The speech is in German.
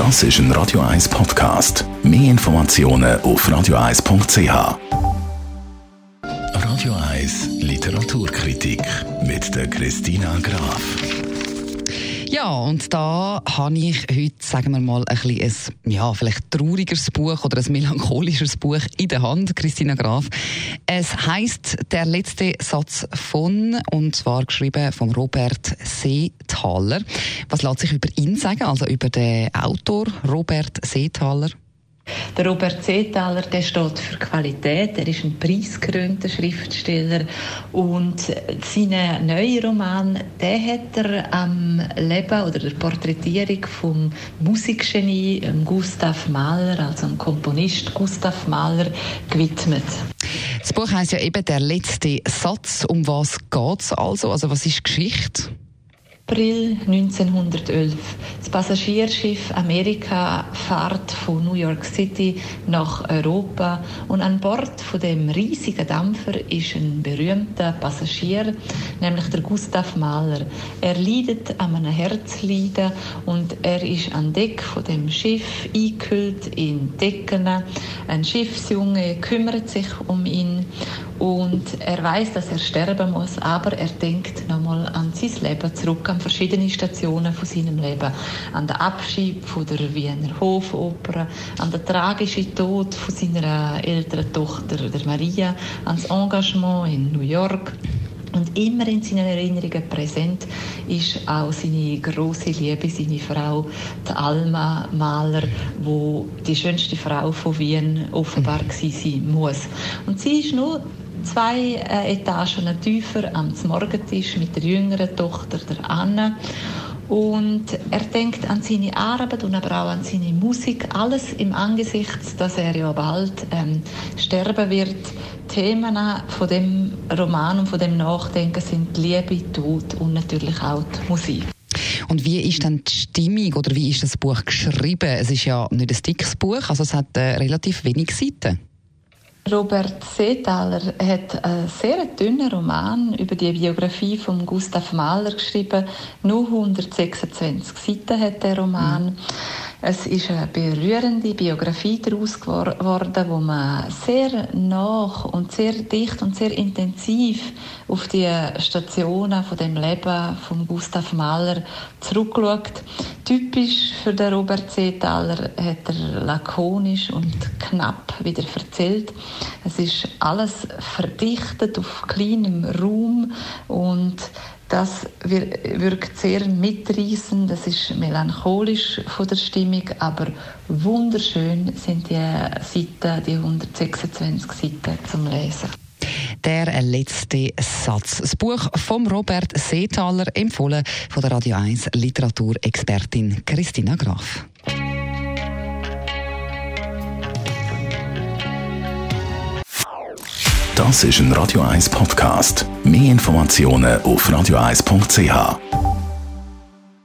Das ist ein Radio 1 Podcast. Mehr Informationen auf radio1.ch. Radio 1 Literaturkritik mit der Christina Graf. Ja, und da habe ich heute, sagen wir mal, ein bisschen ein, ja, vielleicht traurigeres Buch oder ein melancholisches Buch in der Hand, Christina Graf. Es heißt Der letzte Satz von, und zwar geschrieben von Robert Seethaler. Was lässt sich über ihn sagen, also über den Autor Robert Seethaler? Der Robert Seethaler, der steht für Qualität. Er ist ein preisgekrönter Schriftsteller und seinen neuen Roman, den hat er am Leben oder der Porträtierung vom Musikgenie Gustav Mahler, also dem Komponist Gustav Mahler, gewidmet. Das Buch heißt ja eben der letzte Satz. Um was geht's also? Also was ist Geschichte? April 1911. Das Passagierschiff Amerika fährt von New York City nach Europa und an Bord von dem riesigen Dampfer ist ein berühmter Passagier, nämlich der Gustav Mahler. Er leidet an einem Herzleiden und er ist an Deck von dem Schiff eingehüllt in Decken. Ein Schiffsjunge kümmert sich um ihn und er weiß, dass er sterben muss, aber er denkt nochmal an sein Leben zurück, an verschiedene Stationen von seinem Leben, an den Abschied von der Wiener Hofoper, an den tragischen Tod von seiner älteren Tochter, der Maria, an das Engagement in New York. Und immer in seinen Erinnerungen präsent ist auch seine große Liebe, seine Frau, die Alma Mahler, wo die schönste Frau von Wien offenbar sein muss. Und sie ist nur zwei äh, Etagen tiefer am Morgentisch mit der jüngeren Tochter, der Anne. Und er denkt an seine Arbeit und aber auch an seine Musik. Alles im Angesicht, dass er ja bald ähm, sterben wird. Themen von dem Roman und von dem Nachdenken sind Liebe, Tod und natürlich auch die Musik. Und wie ist dann die Stimmung oder wie ist das Buch geschrieben? Es ist ja nicht ein dickes Buch, also es hat äh, relativ wenig Seiten. Robert Seethaler hat einen sehr dünnen Roman über die Biografie von Gustav Mahler geschrieben. Nur 126 Seiten hat der Roman. Mhm. Es ist eine berührende Biografie daraus geworden, wo man sehr nach und sehr dicht und sehr intensiv auf die Stationen von dem Leben von Gustav Mahler zurückschaut. Typisch für den Robert Seethaler hat er lakonisch und knapp wieder erzählt. Es ist alles verdichtet auf kleinem Raum und das wirkt sehr mitreißend, das ist melancholisch von der Stimmung, aber wunderschön sind die Seiten, die 126 Seiten zum Lesen. Der letzte Satz. Das Buch von Robert Seethaler, empfohlen von der Radio 1 Literaturexpertin Christina Graf. Das ist ein Radio 1 Podcast. Mehr Informationen auf radio1.ch.